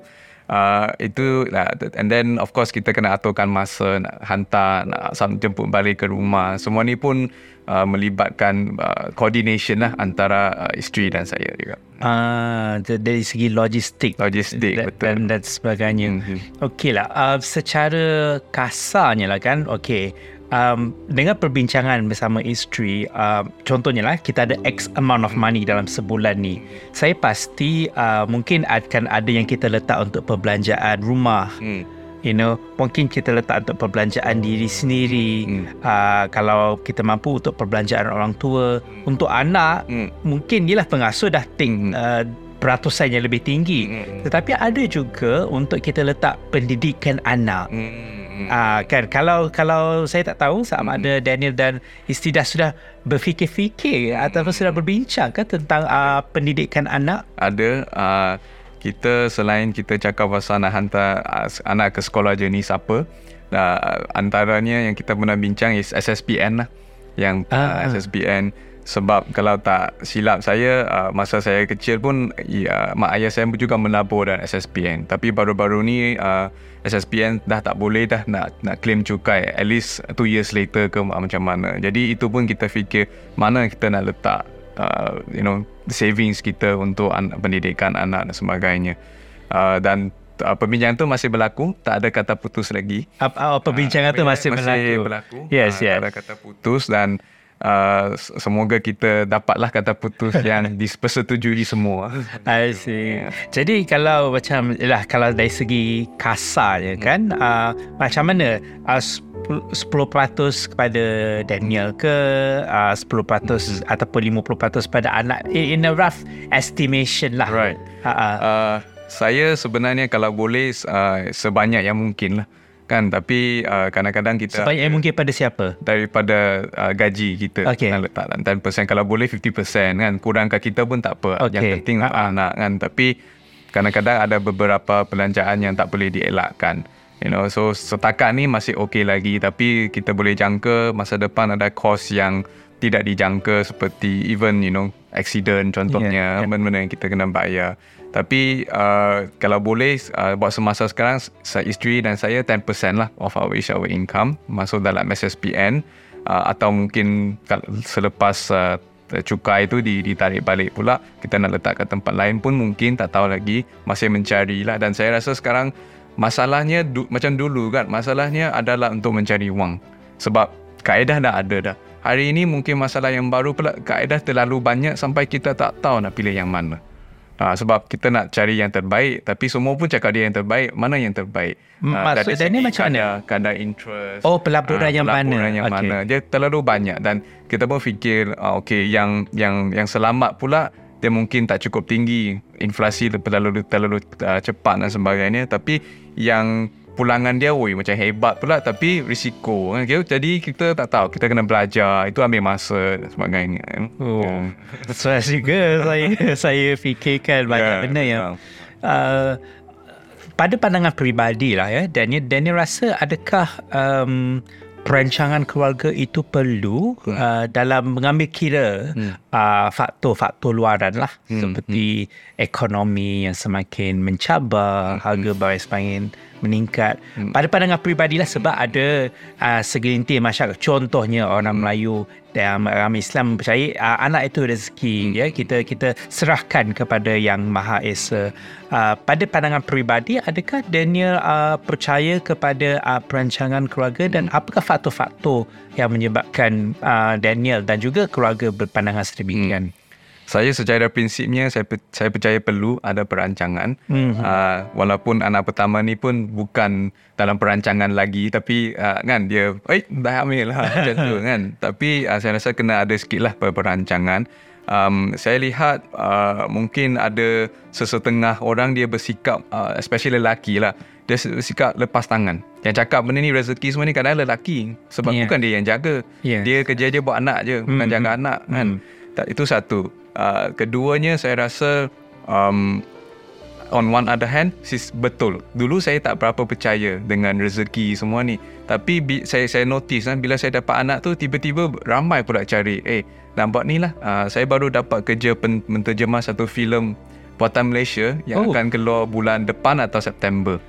[SPEAKER 3] Uh, itu lah and then of course kita kena aturkan masa nak hantar nak jemput balik ke rumah semua ni pun uh, melibatkan uh, coordination lah antara uh, isteri dan saya juga
[SPEAKER 2] Ah, uh, dari segi logistik,
[SPEAKER 3] Logistik,
[SPEAKER 2] dan,
[SPEAKER 3] betul.
[SPEAKER 2] dan, dan sebagainya.
[SPEAKER 3] Mhm.
[SPEAKER 2] Okey lah, uh, secara kasarnya lah kan, okey. Um, dengan perbincangan bersama isteri, uh, contohnya lah kita ada X amount of money dalam sebulan ni. Saya pasti uh, mungkin akan ada yang kita letak untuk perbelanjaan rumah.
[SPEAKER 3] hmm.
[SPEAKER 2] You know, mungkin kita letak untuk perbelanjaan diri sendiri.
[SPEAKER 3] Hmm.
[SPEAKER 2] Uh, kalau kita mampu untuk perbelanjaan orang tua, untuk anak,
[SPEAKER 3] Hmm.
[SPEAKER 2] mungkin yelah pengasuh dah think
[SPEAKER 3] Hmm.
[SPEAKER 2] uh, peratusan yang lebih tinggi.
[SPEAKER 3] Hmm.
[SPEAKER 2] Tetapi ada juga untuk kita letak pendidikan anak.
[SPEAKER 3] Hmm.
[SPEAKER 2] Ah kan kalau kalau saya tak tahu sama ada Daniel dan isteri dah sudah berfikir-fikir ataupun sudah berbincang kan tentang uh, pendidikan anak.
[SPEAKER 3] ada uh, kita selain kita cakap pasal nak hantar uh, anak ke sekolah jenis apa uh, antaranya yang kita pernah bincang is SSPN lah. Yang
[SPEAKER 2] Ah, ah.
[SPEAKER 3] uh, SSPN sebab kalau tak silap saya uh, masa saya kecil pun ya, mak ayah saya juga menabur dan SSPN tapi baru-baru ni uh, SSPN dah tak boleh dah nak nak claim cukai. At least 2 years later ke macam mana. Jadi itu pun kita fikir mana kita nak letak uh, you know savings kita untuk an- pendidikan anak dan sebagainya uh, dan uh, perbincangan tu masih berlaku tak ada kata putus lagi
[SPEAKER 2] Apa, apa perbincangan tu masih, berlaku.
[SPEAKER 3] berlaku.
[SPEAKER 2] Yes,
[SPEAKER 3] Ah,
[SPEAKER 2] yes.
[SPEAKER 3] Tak ada kata putus dan uh, semoga kita dapatlah kata putus yang dipersetujui semua.
[SPEAKER 2] I see. Jadi kalau macam lah kalau dari segi kasarnya kan uh, macam mana uh, 10% kepada Daniel ke uh, 10% ataupun 50% pada anak in in a rough estimation lah.
[SPEAKER 3] Right.
[SPEAKER 2] Uh,
[SPEAKER 3] Uh, saya sebenarnya kalau boleh uh, sebanyak yang mungkin lah. Kan tapi uh, kadang-kadang kita
[SPEAKER 2] sebanyak yang mungkin pada siapa?
[SPEAKER 3] daripada uh, gaji kita
[SPEAKER 2] Okey.
[SPEAKER 3] nak letak dan 10% kalau boleh 50% kan kurangkan kita pun tak apa
[SPEAKER 2] Okey.
[SPEAKER 3] yang penting
[SPEAKER 2] ah.
[SPEAKER 3] anak kan tapi kadang-kadang ada beberapa belanjaan yang tak boleh dielakkan you know so setakat ni masih okey lagi. Tapi kita boleh jangka masa depan ada kos yang tidak dijangka seperti even you know accident contohnya
[SPEAKER 2] Yeah, yeah.
[SPEAKER 3] benda-benda yang kita kena bayar. Tapi uh, kalau boleh uh, buat semasa sekarang saya isteri dan saya 10% lah of our each our income masuk dalam SSPN uh, atau mungkin selepas uh, cukai itu di, ditarik balik pula kita nak letak ke tempat lain pun mungkin tak tahu lagi masih mencari lah dan saya rasa sekarang masalahnya du, macam dulu kan masalahnya adalah untuk mencari wang. Sebab kaedah dah ada dah. Hari ini mungkin masalah yang baru pula kaedah terlalu banyak sampai kita tak tahu nak pilih yang mana. Ha, sebab kita nak cari yang terbaik tapi semua pun cakap dia yang terbaik mana yang terbaik?
[SPEAKER 2] M- maksud
[SPEAKER 3] dari
[SPEAKER 2] dia ni macam mana?
[SPEAKER 3] kadar, interest.
[SPEAKER 2] Oh, pelaburan
[SPEAKER 3] ah,
[SPEAKER 2] yang mana?
[SPEAKER 3] pelaburan yang
[SPEAKER 2] Okey.
[SPEAKER 3] mana. Dia terlalu banyak dan kita pun fikir uh, okey yang yang yang selamat pula dia mungkin tak cukup tinggi. Inflasi terlalu terlalu uh, cepat dan sebagainya. Tapi yang pulangan dia woi macam hebat pula tapi risiko kan okay? jadi kita tak tahu kita kena belajar itu ambil masa dan sebagainya kan.
[SPEAKER 2] Oh.
[SPEAKER 3] Ya.
[SPEAKER 2] Saya juga saya saya fikirkan banyak
[SPEAKER 3] Ya,
[SPEAKER 2] benda yang
[SPEAKER 3] ya.
[SPEAKER 2] uh, pada pandangan peribadi lah ya Daniel Daniel rasa adakah um, perancangan keluarga itu perlu
[SPEAKER 3] Hmm.
[SPEAKER 2] uh, dalam mengambil kira uh, faktor-faktor luaran lah.
[SPEAKER 3] Hmm,
[SPEAKER 2] seperti ekonomi yang semakin mencabar harga barang semakin meningkat. Pada pandangan peribadilah sebab ada uh, segelintir masyarakat contohnya orang Melayu dan orang Islam percaya uh, anak itu rezeki ya kita kita serahkan kepada yang Maha Esa. Uh, pada pandangan peribadi adakah Daniel uh, percaya kepada uh, perancangan keluarga dan apakah faktor-faktor yang menyebabkan uh, Daniel dan juga keluarga berpandangan sedemikian? Hmm.
[SPEAKER 3] Saya secara prinsipnya saya saya percaya perlu ada perancangan. Mm-hmm. Uh, walaupun anak pertama ni pun bukan dalam perancangan lagi tapi uh, kan dia eh dah hamil lah macam tu kan. Tapi uh, saya rasa kena ada sikitlah perancangan. Um, saya lihat uh, mungkin ada sesetengah orang dia bersikap uh, especially lelaki lah dia bersikap lepas tangan yang cakap benda ni rezeki semua ni kadang lelaki sebab yeah. bukan dia yang jaga yeah. dia kerja dia buat anak je bukan mm-hmm. jaga anak kan mm. itu satu Uh, keduanya saya rasa um, on one other hand sis betul. Dulu saya tak berapa percaya dengan rezeki semua ni. Tapi bi, saya saya notice kan bila saya dapat anak tu tiba-tiba ramai pula cari eh nampak ni lah. Uh, saya baru dapat kerja pen, menterjemah satu filem buatan Malaysia yang oh. akan keluar bulan depan atau September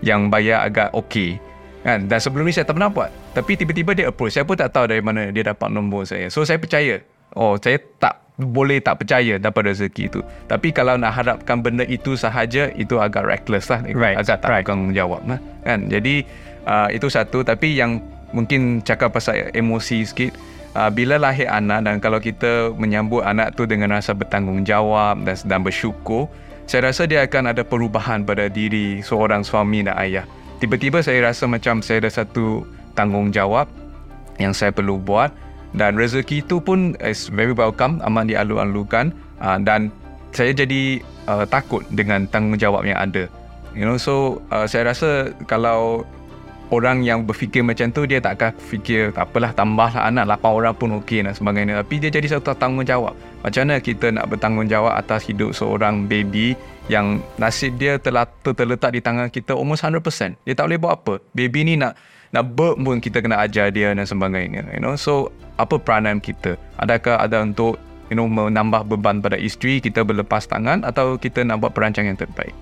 [SPEAKER 3] yang bayar agak okey. Kan? Dan sebelum ni saya tak pernah buat. Tapi tiba-tiba dia approach. Saya pun tak tahu dari mana dia dapat nombor saya. So saya percaya oh saya tak boleh tak percaya dapat rezeki itu. Tapi kalau nak harapkan benda itu sahaja, itu agak reckless lah. Right. Agak tak right. jawab lah. Kan? Jadi, uh, itu satu. Tapi yang mungkin cakap pasal emosi sikit, uh, bila lahir anak dan kalau kita menyambut anak tu dengan rasa bertanggungjawab dan, dan bersyukur, saya rasa dia akan ada perubahan pada diri seorang suami dan ayah. Tiba-tiba saya rasa macam saya ada satu tanggungjawab yang saya perlu buat dan rezeki itu pun is very welcome amat dialu-alukan. Uh, dan saya jadi uh, takut dengan tanggungjawab yang ada. You know so uh, saya rasa kalau orang yang berfikir macam tu dia tak akan fikir tak apalah tambahlah anak 8 orang pun okey dan sebagainya. Tapi dia jadi satu tanggungjawab. Macam mana kita nak bertanggungjawab atas hidup seorang baby yang nasib dia telah terletak di tangan kita almost 100% dia tak boleh buat apa. Baby ni nak nak burp pun kita kena ajar dia dan sebagainya you know. So apa peranan kita? Adakah ada untuk you know menambah beban pada isteri kita berlepas tangan atau kita nak buat perancangan yang terbaik?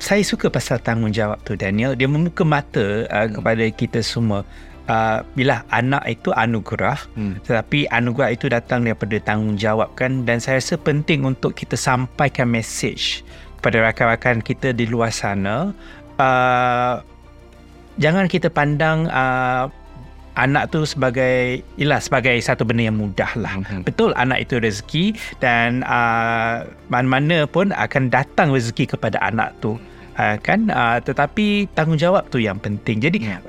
[SPEAKER 2] Saya suka pasal tanggungjawab tu Daniel. Dia membuka mata uh, kepada kita semua. Uh, bila anak itu anugerah hmm. tetapi anugerah itu datang daripada tanggungjawab kan dan saya rasa penting untuk kita sampaikan message kepada rakan-rakan kita di luar sana. Uh, jangan kita pandang uh, anak tu sebagai ialah sebagai satu benda yang mudah lah. Mm-hmm. Betul anak itu rezeki dan uh, mana-mana pun akan datang rezeki kepada anak tu. Uh, kan uh, tetapi tanggungjawab tu yang penting. Jadi yeah.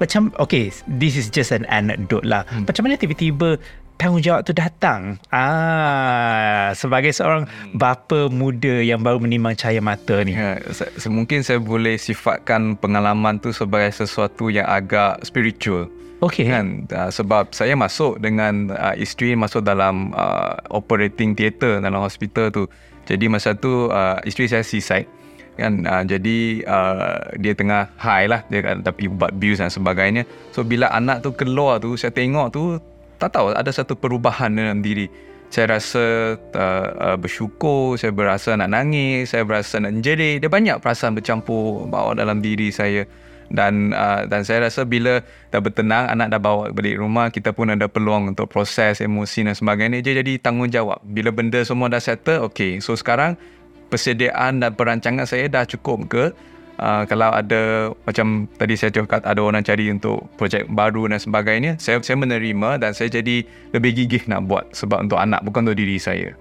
[SPEAKER 2] macam okay this is just an anecdote lah. Mm. Macam mana tiba-tiba tanggungjawab tu datang. Ah, sebagai seorang hmm. bapa muda yang baru menimang cahaya mata ni. Ya,
[SPEAKER 3] mungkin saya boleh sifatkan pengalaman tu sebagai sesuatu yang agak spiritual.
[SPEAKER 2] Okey.
[SPEAKER 3] Kan? Uh, sebab saya masuk dengan uh, isteri masuk dalam uh, operating theatre dalam hospital tu. Jadi masa tu uh, isteri saya seaside kan uh, jadi uh, dia tengah high lah dia kan tapi buat bills dan sebagainya so bila anak tu keluar tu saya tengok tu tak tahu ada satu perubahan dalam diri. Saya rasa uh, uh, bersyukur saya berasa nak nangis saya berasa nak jadi dia banyak perasaan bercampur bawa dalam diri saya. Dan uh, dan saya rasa bila dah bertenang anak dah bawa balik rumah kita pun ada peluang untuk proses emosi dan sebagainya. Dia jadi tanggungjawab. Bila benda semua dah settle okay. So sekarang persediaan dan perancangan saya dah cukup ke uh, kalau ada macam tadi saya cakap ada orang cari untuk projek baru dan sebagainya saya saya menerima dan saya jadi lebih gigih nak buat sebab untuk anak bukan untuk diri saya.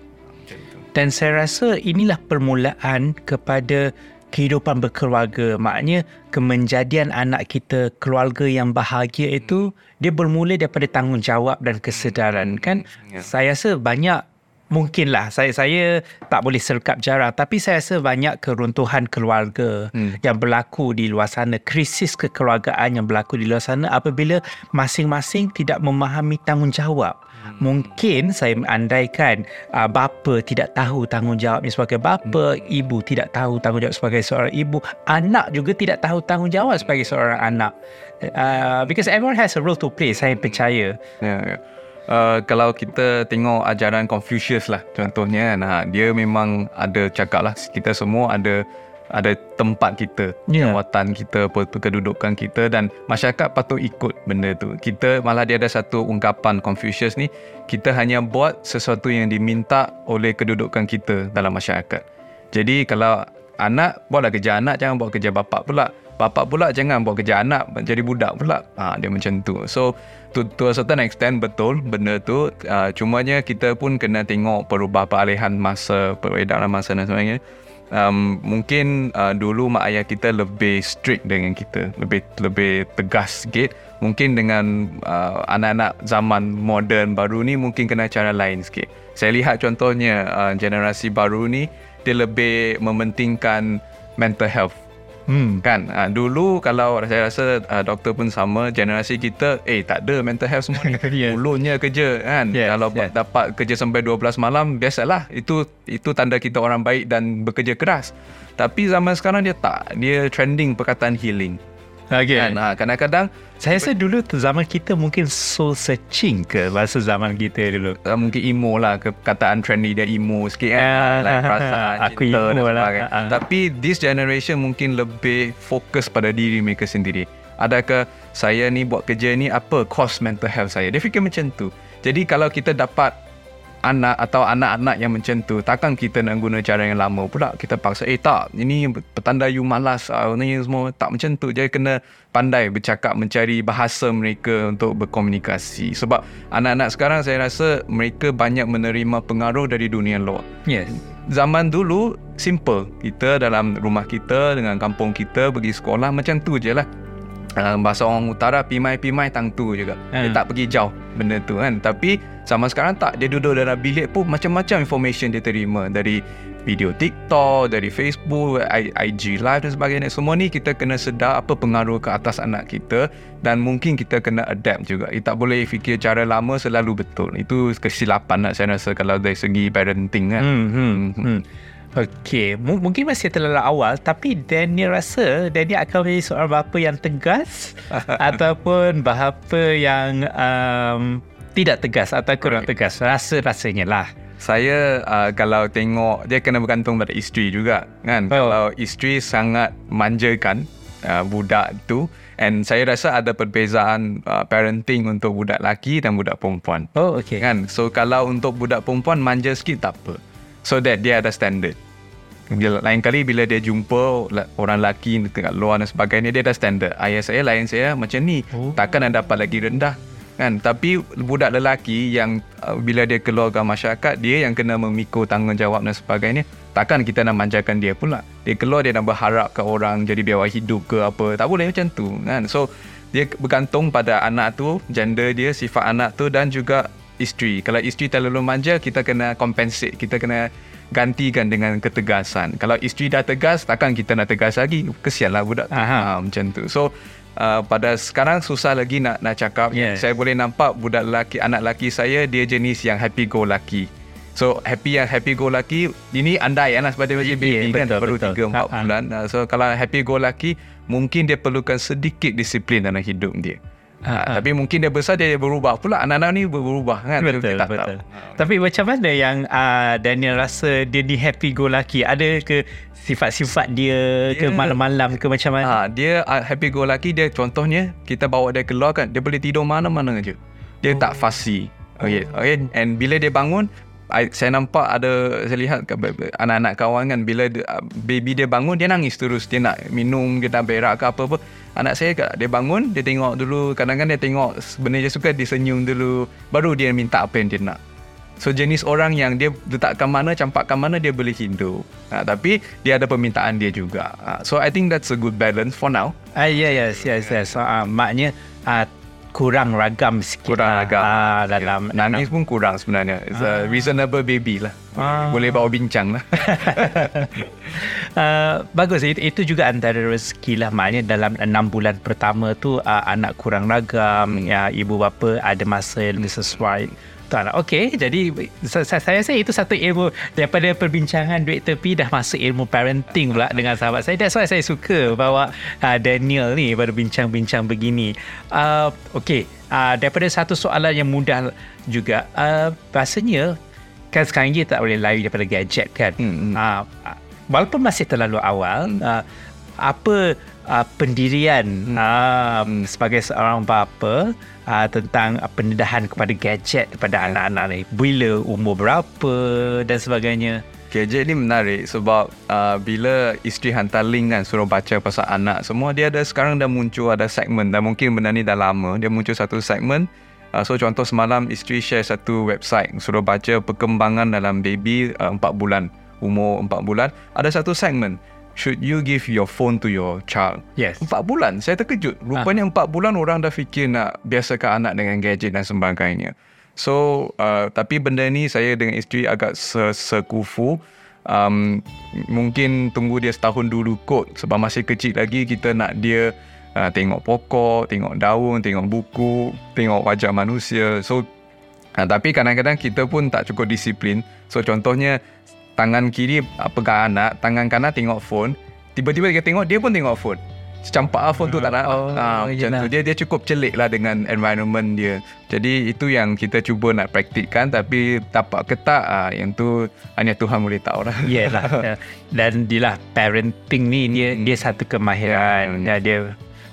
[SPEAKER 2] Dan saya rasa inilah permulaan kepada kehidupan berkeluarga. Maknanya kemenjadian anak kita keluarga yang bahagia itu dia bermula daripada tanggungjawab dan kesedaran kan? Yeah. saya rasa banyak mungkinlah. Saya saya tak boleh serkap jarang tapi saya rasa banyak keruntuhan keluarga hmm. yang berlaku di luar sana. Krisis kekeluargaan yang berlaku di luar sana apabila masing-masing tidak memahami tanggungjawab. Hmm. mungkin saya andaikan uh, bapa tidak tahu tanggungjawabnya sebagai bapa hmm. ibu tidak tahu tanggungjawab sebagai seorang ibu anak juga tidak tahu tanggungjawab sebagai seorang anak. Uh, because everyone has a role to play saya percaya.
[SPEAKER 3] Ya yeah, yeah uh, kalau kita tengok ajaran Confucius lah contohnya nah dia memang ada cakap lah kita semua ada ada tempat kita,
[SPEAKER 2] Ya.
[SPEAKER 3] jawatan kita, kedudukan kita dan masyarakat patut ikut benda tu. Kita malah dia ada satu ungkapan Confucius ni, kita hanya buat sesuatu yang diminta oleh kedudukan kita dalam masyarakat. Jadi kalau anak buatlah kerja anak jangan buat kerja bapak pula. Bapak pula jangan buat kerja anak jadi budak pula. Ha, dia macam tu. So to, to a certain extent betul benda tu uh, cumanya kita pun kena tengok perubah peralihan masa peredaran masa dan sebagainya um, mungkin uh, dulu mak ayah kita lebih strict dengan kita lebih lebih tegas sikit mungkin dengan uh, anak-anak zaman moden baru ni mungkin kena cara lain sikit saya lihat contohnya uh, generasi baru ni dia lebih mementingkan mental health.
[SPEAKER 2] Hmm.
[SPEAKER 3] kan? Uh, dulu kalau saya rasa uh, doktor pun sama generasi kita eh tak ada mental health semua ni.
[SPEAKER 2] Yes.
[SPEAKER 3] ulunnya kerja kan?
[SPEAKER 2] Yes,
[SPEAKER 3] kalau
[SPEAKER 2] yes.
[SPEAKER 3] dapat kerja sampai 12 malam biasalah. Itu itu tanda kita orang baik dan bekerja keras. Tapi zaman sekarang dia tak. Dia trending perkataan healing
[SPEAKER 2] Okay.
[SPEAKER 3] kan ha, kadang-kadang
[SPEAKER 2] Saya rasa dulu zaman kita mungkin soul searching ke bahasa zaman kita dulu.
[SPEAKER 3] uh, mungkin emo lah perkataan trendy dia emo sikit kan
[SPEAKER 2] Ah,
[SPEAKER 3] like
[SPEAKER 2] ah,
[SPEAKER 3] perasaan
[SPEAKER 2] aku
[SPEAKER 3] cinta dan
[SPEAKER 2] emo lah. Ah, ah.
[SPEAKER 3] tapi this generation mungkin lebih fokus pada diri mereka sendiri adakah saya ni buat kerja ni apa cost mental health saya dia fikir macam tu jadi kalau kita dapat anak atau anak-anak yang macam tu takkan kita nak guna cara yang lama pula? Kita paksa eh tak ini petanda you malas ah, ni semua tak macam tu. Jadi kena pandai bercakap mencari bahasa mereka untuk berkomunikasi. Sebab anak-anak sekarang saya rasa mereka banyak menerima pengaruh dari dunia luar.
[SPEAKER 2] Yes.
[SPEAKER 3] zaman dulu simple. Kita dalam rumah kita dengan kampung kita pergi sekolah macam tu je lah uh, bahasa orang utara pimai-pimai tang tu juga. Dia
[SPEAKER 2] Hmm.
[SPEAKER 3] tak pergi jauh benda tu kan. Tapi zaman sekarang tak. Dia duduk dalam bilik pun macam-macam information dia terima. Dari video TikTok dari Facebook IG live dan sebagainya. Semua ni kita kena sedar apa pengaruh ke atas anak kita dan mungkin kita kena adapt juga. Kita tak boleh fikir cara lama selalu betul. Itu kesilapan lah saya rasa kalau dari segi parenting kan.
[SPEAKER 2] Hmm, hmm,
[SPEAKER 3] Mhm.
[SPEAKER 2] hmm. Okey, M- mungkin masih terlalu awal tapi Daniel rasa Daniel akan menjadi seorang bapa yang tegas ataupun bapa yang um, tidak tegas atau kurang
[SPEAKER 3] Right.
[SPEAKER 2] tegas. Rasa-rasanya lah.
[SPEAKER 3] Saya uh, kalau tengok dia kena bergantung pada isteri juga kan.
[SPEAKER 2] Oh.
[SPEAKER 3] Kalau isteri sangat manjakan uh, budak tu and saya rasa ada perbezaan uh, parenting untuk budak lelaki dan budak perempuan.
[SPEAKER 2] Oh, okey.
[SPEAKER 3] Kan? So kalau untuk budak perempuan manja sikit tak apa. So that dia ada standard. Bila, lain kali bila dia jumpa orang lelaki dekat luar dan sebagainya dia ada standard. Ayah saya lain saya macam ni.
[SPEAKER 2] Oh.
[SPEAKER 3] Takkan nak dapat lagi rendah. Kan? Tapi budak lelaki yang uh, bila dia keluar ke masyarakat dia yang kena memikul tanggungjawab dan sebagainya. Takkan kita nak manjakan dia pula. Dia keluar dia nak berharap ke orang jadi biaya hidup ke apa. Tak boleh macam tu kan. So dia bergantung pada anak tu, gender dia, sifat anak tu dan juga isteri. Kalau isteri terlalu manja, kita kena compensate. Kita kena gantikan dengan ketegasan. Kalau isteri dah tegas, takkan kita nak tegas lagi. Kesianlah budak tu.
[SPEAKER 2] Aha.
[SPEAKER 3] Ha, macam tu. So, uh, pada sekarang susah lagi nak nak cakap.
[SPEAKER 2] Yeah.
[SPEAKER 3] Saya boleh nampak budak lelaki, anak lelaki saya, dia jenis yang happy go lucky. So happy yang happy go lucky ini andai kan sebab dia masih
[SPEAKER 2] Yeah,
[SPEAKER 3] baby kan
[SPEAKER 2] betul,
[SPEAKER 3] baru
[SPEAKER 2] betul.
[SPEAKER 3] 3 4
[SPEAKER 2] Ha, ha.
[SPEAKER 3] bulan. Uh, So kalau happy go lucky mungkin dia perlukan sedikit disiplin dalam hidup dia.
[SPEAKER 2] Ha,
[SPEAKER 3] Ha, tapi mungkin dia besar dia berubah pula anak-anak ni berubah kan
[SPEAKER 2] Betul,
[SPEAKER 3] Kita tak
[SPEAKER 2] betul.
[SPEAKER 3] tahu.
[SPEAKER 2] Tapi macam mana yang uh, Daniel rasa dia ni happy go lucky? Ada ke sifat-sifat dia ke
[SPEAKER 3] Dia-
[SPEAKER 2] malam-malam ke macam mana?
[SPEAKER 3] Ha, dia uh, happy go lucky dia contohnya kita bawa dia keluar kan dia boleh tidur mana-mana aja. Dia tak fussy. Okay, okay. And bila dia bangun I, saya nampak ada saya lihat anak-anak kawan kan bila dia, uh, baby dia bangun dia nangis terus dia nak minum dia nak berak ke apa apa anak saya kat dia bangun dia tengok dulu kadang-kadang dia tengok benda dia suka dia senyum dulu baru dia minta apa yang dia nak So jenis orang yang dia letakkan mana, campakkan mana dia boleh hidup. Ha, tapi dia ada permintaan dia juga. Ha, so I think that's a good balance for now.
[SPEAKER 2] Ah, ya, yes, yes, yes. Uh, maknanya uh, kurang ragam sikit.
[SPEAKER 3] Kurang
[SPEAKER 2] lah,
[SPEAKER 3] agak
[SPEAKER 2] ah, dalam
[SPEAKER 3] Nangis pun kurang sebenarnya. It's a reasonable baby lah.
[SPEAKER 2] Ah.
[SPEAKER 3] Boleh bawa bincang lah.
[SPEAKER 2] Uh, bagus itu, itu juga antara rezeki lah maknanya dalam enam bulan pertama tu uh, anak kurang ragam
[SPEAKER 3] Hmm.
[SPEAKER 2] ya ibu bapa ada masa yang sesuai tak nak okey jadi sa- sa- saya rasa itu satu ilmu daripada perbincangan duit tepi dah masuk ilmu parenting pula dengan sahabat saya that's why saya suka bawa uh, Daniel ni berbincang-bincang begini uh, okey uh, daripada satu soalan yang mudah juga uh, rasanya kan sekarang ni tak boleh lari daripada gadget kan
[SPEAKER 3] Hmm, hmm.
[SPEAKER 2] uh, walaupun masih terlalu awal hmm. uh, apa uh, pendirian hmm. Uh, sebagai seorang bapa uh, tentang uh, pendedahan kepada gadget kepada anak-anak ni. Bila umur berapa dan sebagainya.
[SPEAKER 3] Gadget ni menarik sebab uh, bila isteri hantar link kan suruh baca pasal anak semua dia ada sekarang dah muncul ada segmen dan mungkin benda ni dah lama dia muncul satu segmen uh, so contoh semalam isteri share satu website suruh baca perkembangan dalam baby uh, 4 bulan umur 4 bulan. Ada satu segmen should you give your phone to your child
[SPEAKER 2] yes
[SPEAKER 3] 4 bulan saya terkejut rupanya ha. 4 bulan orang dah fikir nak biasakan anak dengan gadget dan sebagainya So uh, tapi benda ni saya dengan isteri agak sekufu. Um, mungkin tunggu dia setahun dulu kot sebab masih kecil lagi kita nak dia uh, tengok pokok, tengok daun, tengok buku, tengok wajah manusia. So uh, tapi kadang-kadang kita pun tak cukup disiplin. So contohnya tangan kiri uh, pegang anak, tangan kanan tengok phone, tiba-tiba dia tengok dia pun tengok phone. Campak lah phone tu tak nak. Oh, ha, macam tu. dia dia cukup celik lah dengan environment dia. Jadi itu yang kita cuba nak praktikkan tapi dapat ke tak ha, yang tu hanya Tuhan boleh tahu lah.
[SPEAKER 2] Yelah. Ya. dan dia parenting ni dia hmm. dia satu kemahiran. Yeah. dia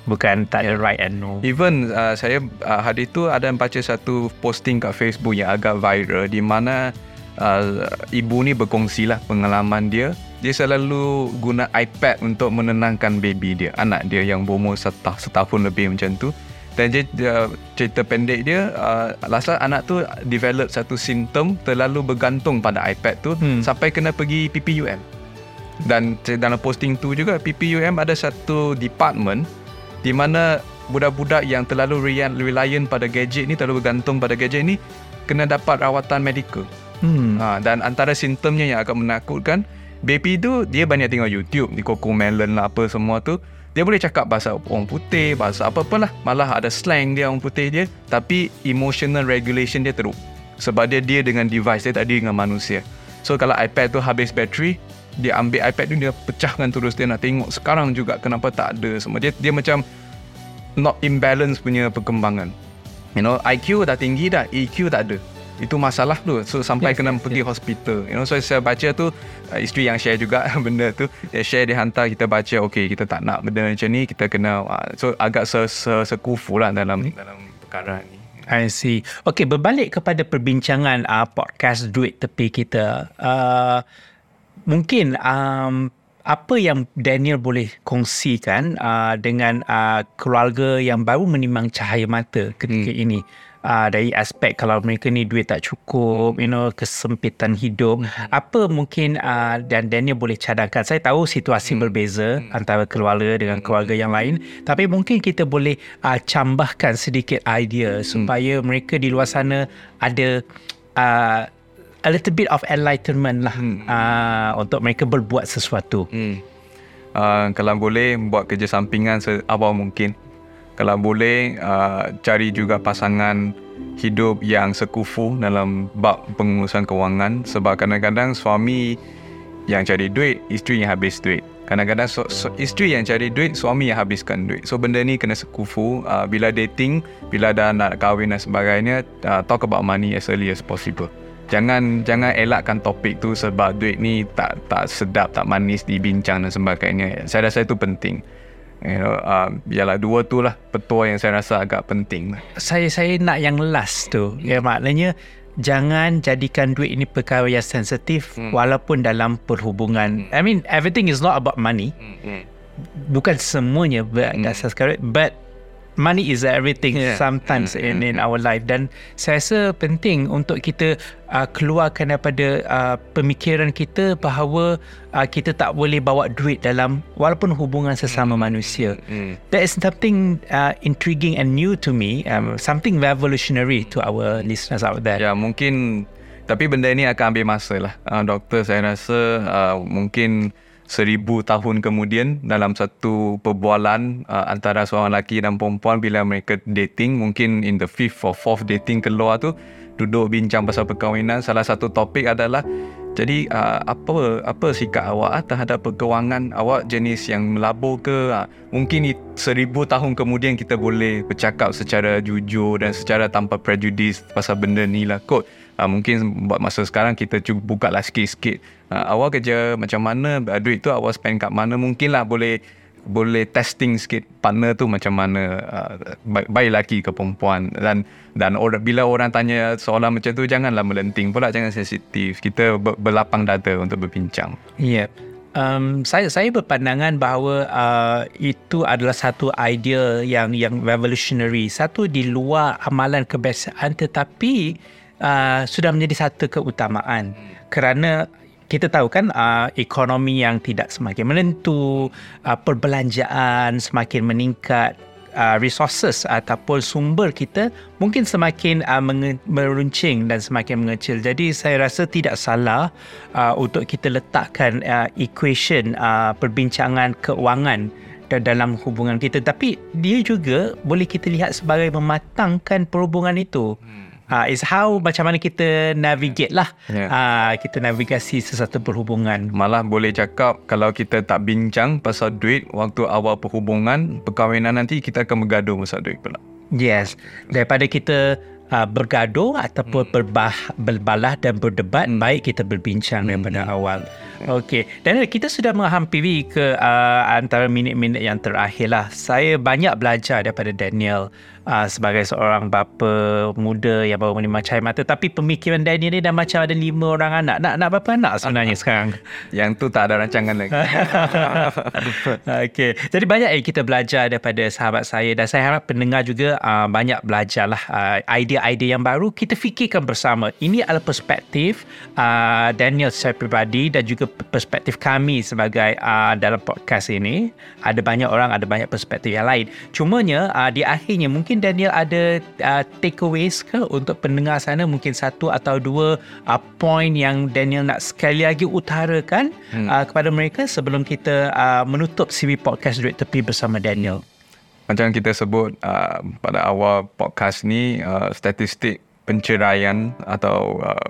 [SPEAKER 2] bukan tak ada right and no.
[SPEAKER 3] Even uh, saya uh, hari tu ada baca satu posting kat Facebook yang agak viral di mana uh, ibu ni berkongsi lah pengalaman dia dia selalu guna iPad untuk menenangkan baby dia, anak dia yang berumur setah, setahun lebih macam tu. Dan dia, dia, cerita pendek dia, uh, last anak tu develop satu simptom terlalu bergantung pada iPad tu hmm. sampai kena pergi PPUM. Dan dalam posting tu juga, PPUM ada satu department di mana budak-budak yang terlalu reliant pada gadget ni, terlalu bergantung pada gadget ni, kena dapat rawatan medikal. Hmm. Ha, dan antara simptomnya yang agak menakutkan, Baby tu dia banyak tengok YouTube di Coco Melon lah apa semua tu. Dia boleh cakap bahasa orang putih, bahasa apa-apa lah. Malah ada slang dia orang putih dia. Tapi emotional regulation dia teruk. Sebab dia dia dengan device dia tak dengan manusia. So kalau iPad tu habis bateri, dia ambil iPad tu dia pecahkan terus dia nak tengok sekarang juga kenapa tak ada semua. Dia dia macam not imbalance punya perkembangan. You know, IQ dah tinggi dah, EQ tak ada itu masalah tu so sampai yes, kena yes, pergi yes. hospital you know so saya baca tu uh, isteri yang share juga benda tu dia share dia hantar kita baca okey kita tak nak benda macam ni kita kena uh, so agak se, se sekufu lah dalam hmm. dalam perkara ni
[SPEAKER 2] I see. Okay, berbalik kepada perbincangan uh, podcast duit tepi kita. Uh, mungkin um, apa yang Daniel boleh kongsikan uh, dengan uh, keluarga yang baru menimang cahaya mata ketika hmm. ini uh, dari aspek kalau mereka ni duit tak cukup you know kesempitan hidup hmm. apa mungkin uh, dan Daniel boleh cadangkan saya tahu situasi hmm. berbeza hmm. antara keluarga dengan hmm. keluarga yang lain tapi mungkin kita boleh uh, cambahkan sedikit idea hmm. supaya mereka di luar sana ada uh, a little bit of enlightenment lah hmm. uh, untuk mereka berbuat sesuatu hmm.
[SPEAKER 3] uh, kalau boleh buat kerja sampingan seawal mungkin kalau boleh uh, cari juga pasangan hidup yang sekufu dalam bab pengurusan kewangan. Sebab kadang-kadang suami yang cari duit isteri yang habis duit. Kadang-kadang so, so, isteri yang cari duit suami yang habiskan duit. So benda ni kena sekufu. Uh, bila dating bila dah nak kahwin dan sebagainya uh, talk about money as early as possible. Jangan jangan elakkan topik tu sebab duit ni tak tak sedap tak manis dibincang dan sebagainya. Saya rasa itu penting you know, uh, yalah dua tu lah petua yang saya rasa agak penting.
[SPEAKER 2] Saya saya nak yang last tu. Ya maknanya jangan jadikan duit ini perkara yang sensitif hmm. walaupun dalam perhubungan. Hmm. I mean everything is not about money. Hmm. hmm. Bukan semuanya but hmm. but money is everything yeah. sometimes mm, in in our life. Dan saya rasa penting untuk kita uh, keluarkan daripada uh, pemikiran kita bahawa uh, kita tak boleh bawa duit dalam walaupun hubungan sesama mm, manusia. Mm. that is something uh, intriguing and new to me um, something revolutionary to our listeners out there.
[SPEAKER 3] Ya yeah, mungkin tapi benda ini akan ambil masa lah. Uh, doktor saya rasa uh, mungkin seribu tahun kemudian dalam satu perbualan uh, antara seorang lelaki dan perempuan bila mereka dating mungkin in the fifth or fourth dating keluar tu duduk bincang pasal perkahwinan salah satu topik adalah jadi uh, apa apa sikap awak uh, terhadap perkewangan awak jenis yang melabur ke uh, mungkin seribu tahun kemudian kita boleh bercakap secara jujur dan secara tanpa prejudice pasal benda ni lah kot uh, mungkin buat masa sekarang kita cuba buka lah sikit-sikit. Uh, awal kerja macam mana uh, duit tu awal spend kat mana mungkin lah boleh boleh testing sikit partner tu macam mana uh, baik lelaki ke perempuan. Dan dan orang bila orang tanya soalan macam tu janganlah melenting pula jangan sensitif. Kita ber, berlapang dada untuk berbincang.
[SPEAKER 2] Ya. Yeah. um, saya saya berpandangan bahawa uh, itu adalah satu idea yang yang revolutionary. Satu di luar amalan kebiasaan tetapi uh, sudah menjadi satu keutamaan kerana kita tahu kan uh, ekonomi yang tidak semakin menentu, uh, perbelanjaan semakin meningkat, uh, resources ataupun sumber kita mungkin semakin uh, menge- meruncing dan semakin mengecil. Jadi saya rasa tidak salah uh, untuk kita letakkan uh, equation uh, perbincangan keuangan dalam hubungan kita tapi dia juga boleh kita lihat sebagai mematangkan perhubungan itu. Hmm uh, is how macam mana kita navigate lah yeah. uh, kita navigasi sesuatu perhubungan
[SPEAKER 3] malah boleh cakap kalau kita tak bincang pasal duit waktu awal perhubungan perkahwinan nanti kita akan bergaduh pasal duit pula
[SPEAKER 2] yes daripada kita uh, bergaduh ataupun hmm. berbah, berbalah dan berdebat hmm. baik kita berbincang hmm. daripada awal Okey, dan kita sudah menghampiri ke uh, antara minit-minit yang terakhir lah. Saya banyak belajar daripada Daniel uh, sebagai seorang bapa muda yang baru menerima cahaya mata. Tapi pemikiran Daniel ni dah macam ada lima orang anak. Nak nak berapa anak sebenarnya sekarang?
[SPEAKER 3] Yang tu tak ada rancangan lagi.
[SPEAKER 2] Okey. Jadi banyak yang kita belajar daripada sahabat saya. Dan saya harap pendengar juga uh, banyak belajarlah uh, idea-idea yang baru. Kita fikirkan bersama. Ini adalah perspektif uh, Daniel secara peribadi dan juga perspektif kami sebagai uh, dalam podcast ini. Ada banyak orang ada banyak perspektif yang lain. Cumanya uh, di akhirnya mungkin mungkin Daniel ada uh, takeaways ke untuk pendengar sana mungkin satu atau dua uh, point yang Daniel nak sekali lagi utarakan hmm. uh, kepada mereka sebelum kita uh, menutup CV podcast Duit Tepi bersama Daniel.
[SPEAKER 3] Macam kita sebut uh, pada awal podcast ni uh, statistik penceraian atau uh,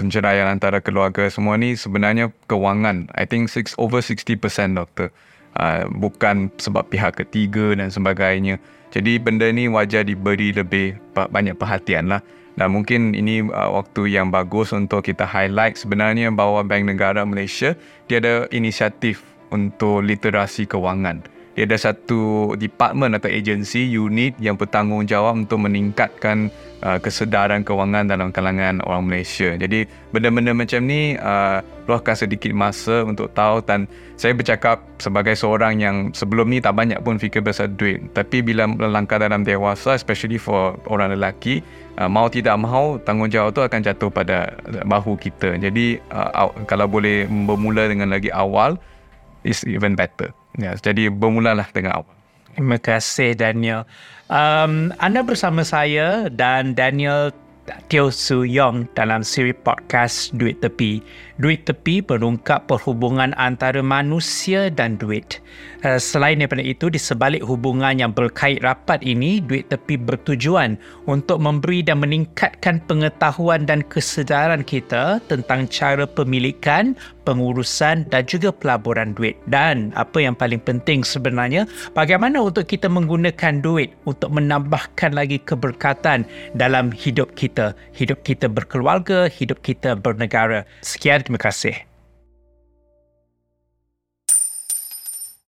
[SPEAKER 3] penceraian antara keluarga semua ni sebenarnya kewangan. I think six, over 60% doktor. Uh, bukan sebab pihak ketiga dan sebagainya. Jadi benda ni wajar diberi lebih banyak perhatian lah. Dan mungkin ini uh, waktu yang bagus untuk kita highlight sebenarnya bahawa Bank Negara Malaysia dia ada inisiatif untuk literasi kewangan. Dia ada satu department atau agensi unit yang bertanggungjawab untuk meningkatkan uh, kesedaran kewangan dalam kalangan orang Malaysia. Jadi benda-benda macam ni uh, luahkan sedikit masa untuk tahu dan saya bercakap sebagai seorang yang sebelum ni tak banyak pun fikir pasal duit. Tapi bila melangkah dalam dewasa, especially for orang lelaki, uh, mau tidak mau tanggungjawab tu akan jatuh pada bahu kita. Jadi uh, kalau boleh bermula dengan lagi awal, is even better. Ya, jadi bermulalah dengan awal.
[SPEAKER 2] Terima kasih Daniel. Um, anda bersama saya dan Daniel Teo Su Yong dalam siri podcast Duit Tepi. Duit Tepi berungkap perhubungan antara manusia dan duit. Uh, selain daripada itu, di sebalik hubungan yang berkait rapat ini, Duit Tepi bertujuan untuk memberi dan meningkatkan pengetahuan dan kesedaran kita tentang cara pemilikan, pengurusan dan juga pelaburan duit. Dan apa yang paling penting sebenarnya, bagaimana untuk kita menggunakan duit untuk menambahkan lagi keberkatan dalam hidup kita. Hidup kita berkeluarga, hidup kita bernegara. Sekian, terima kasih.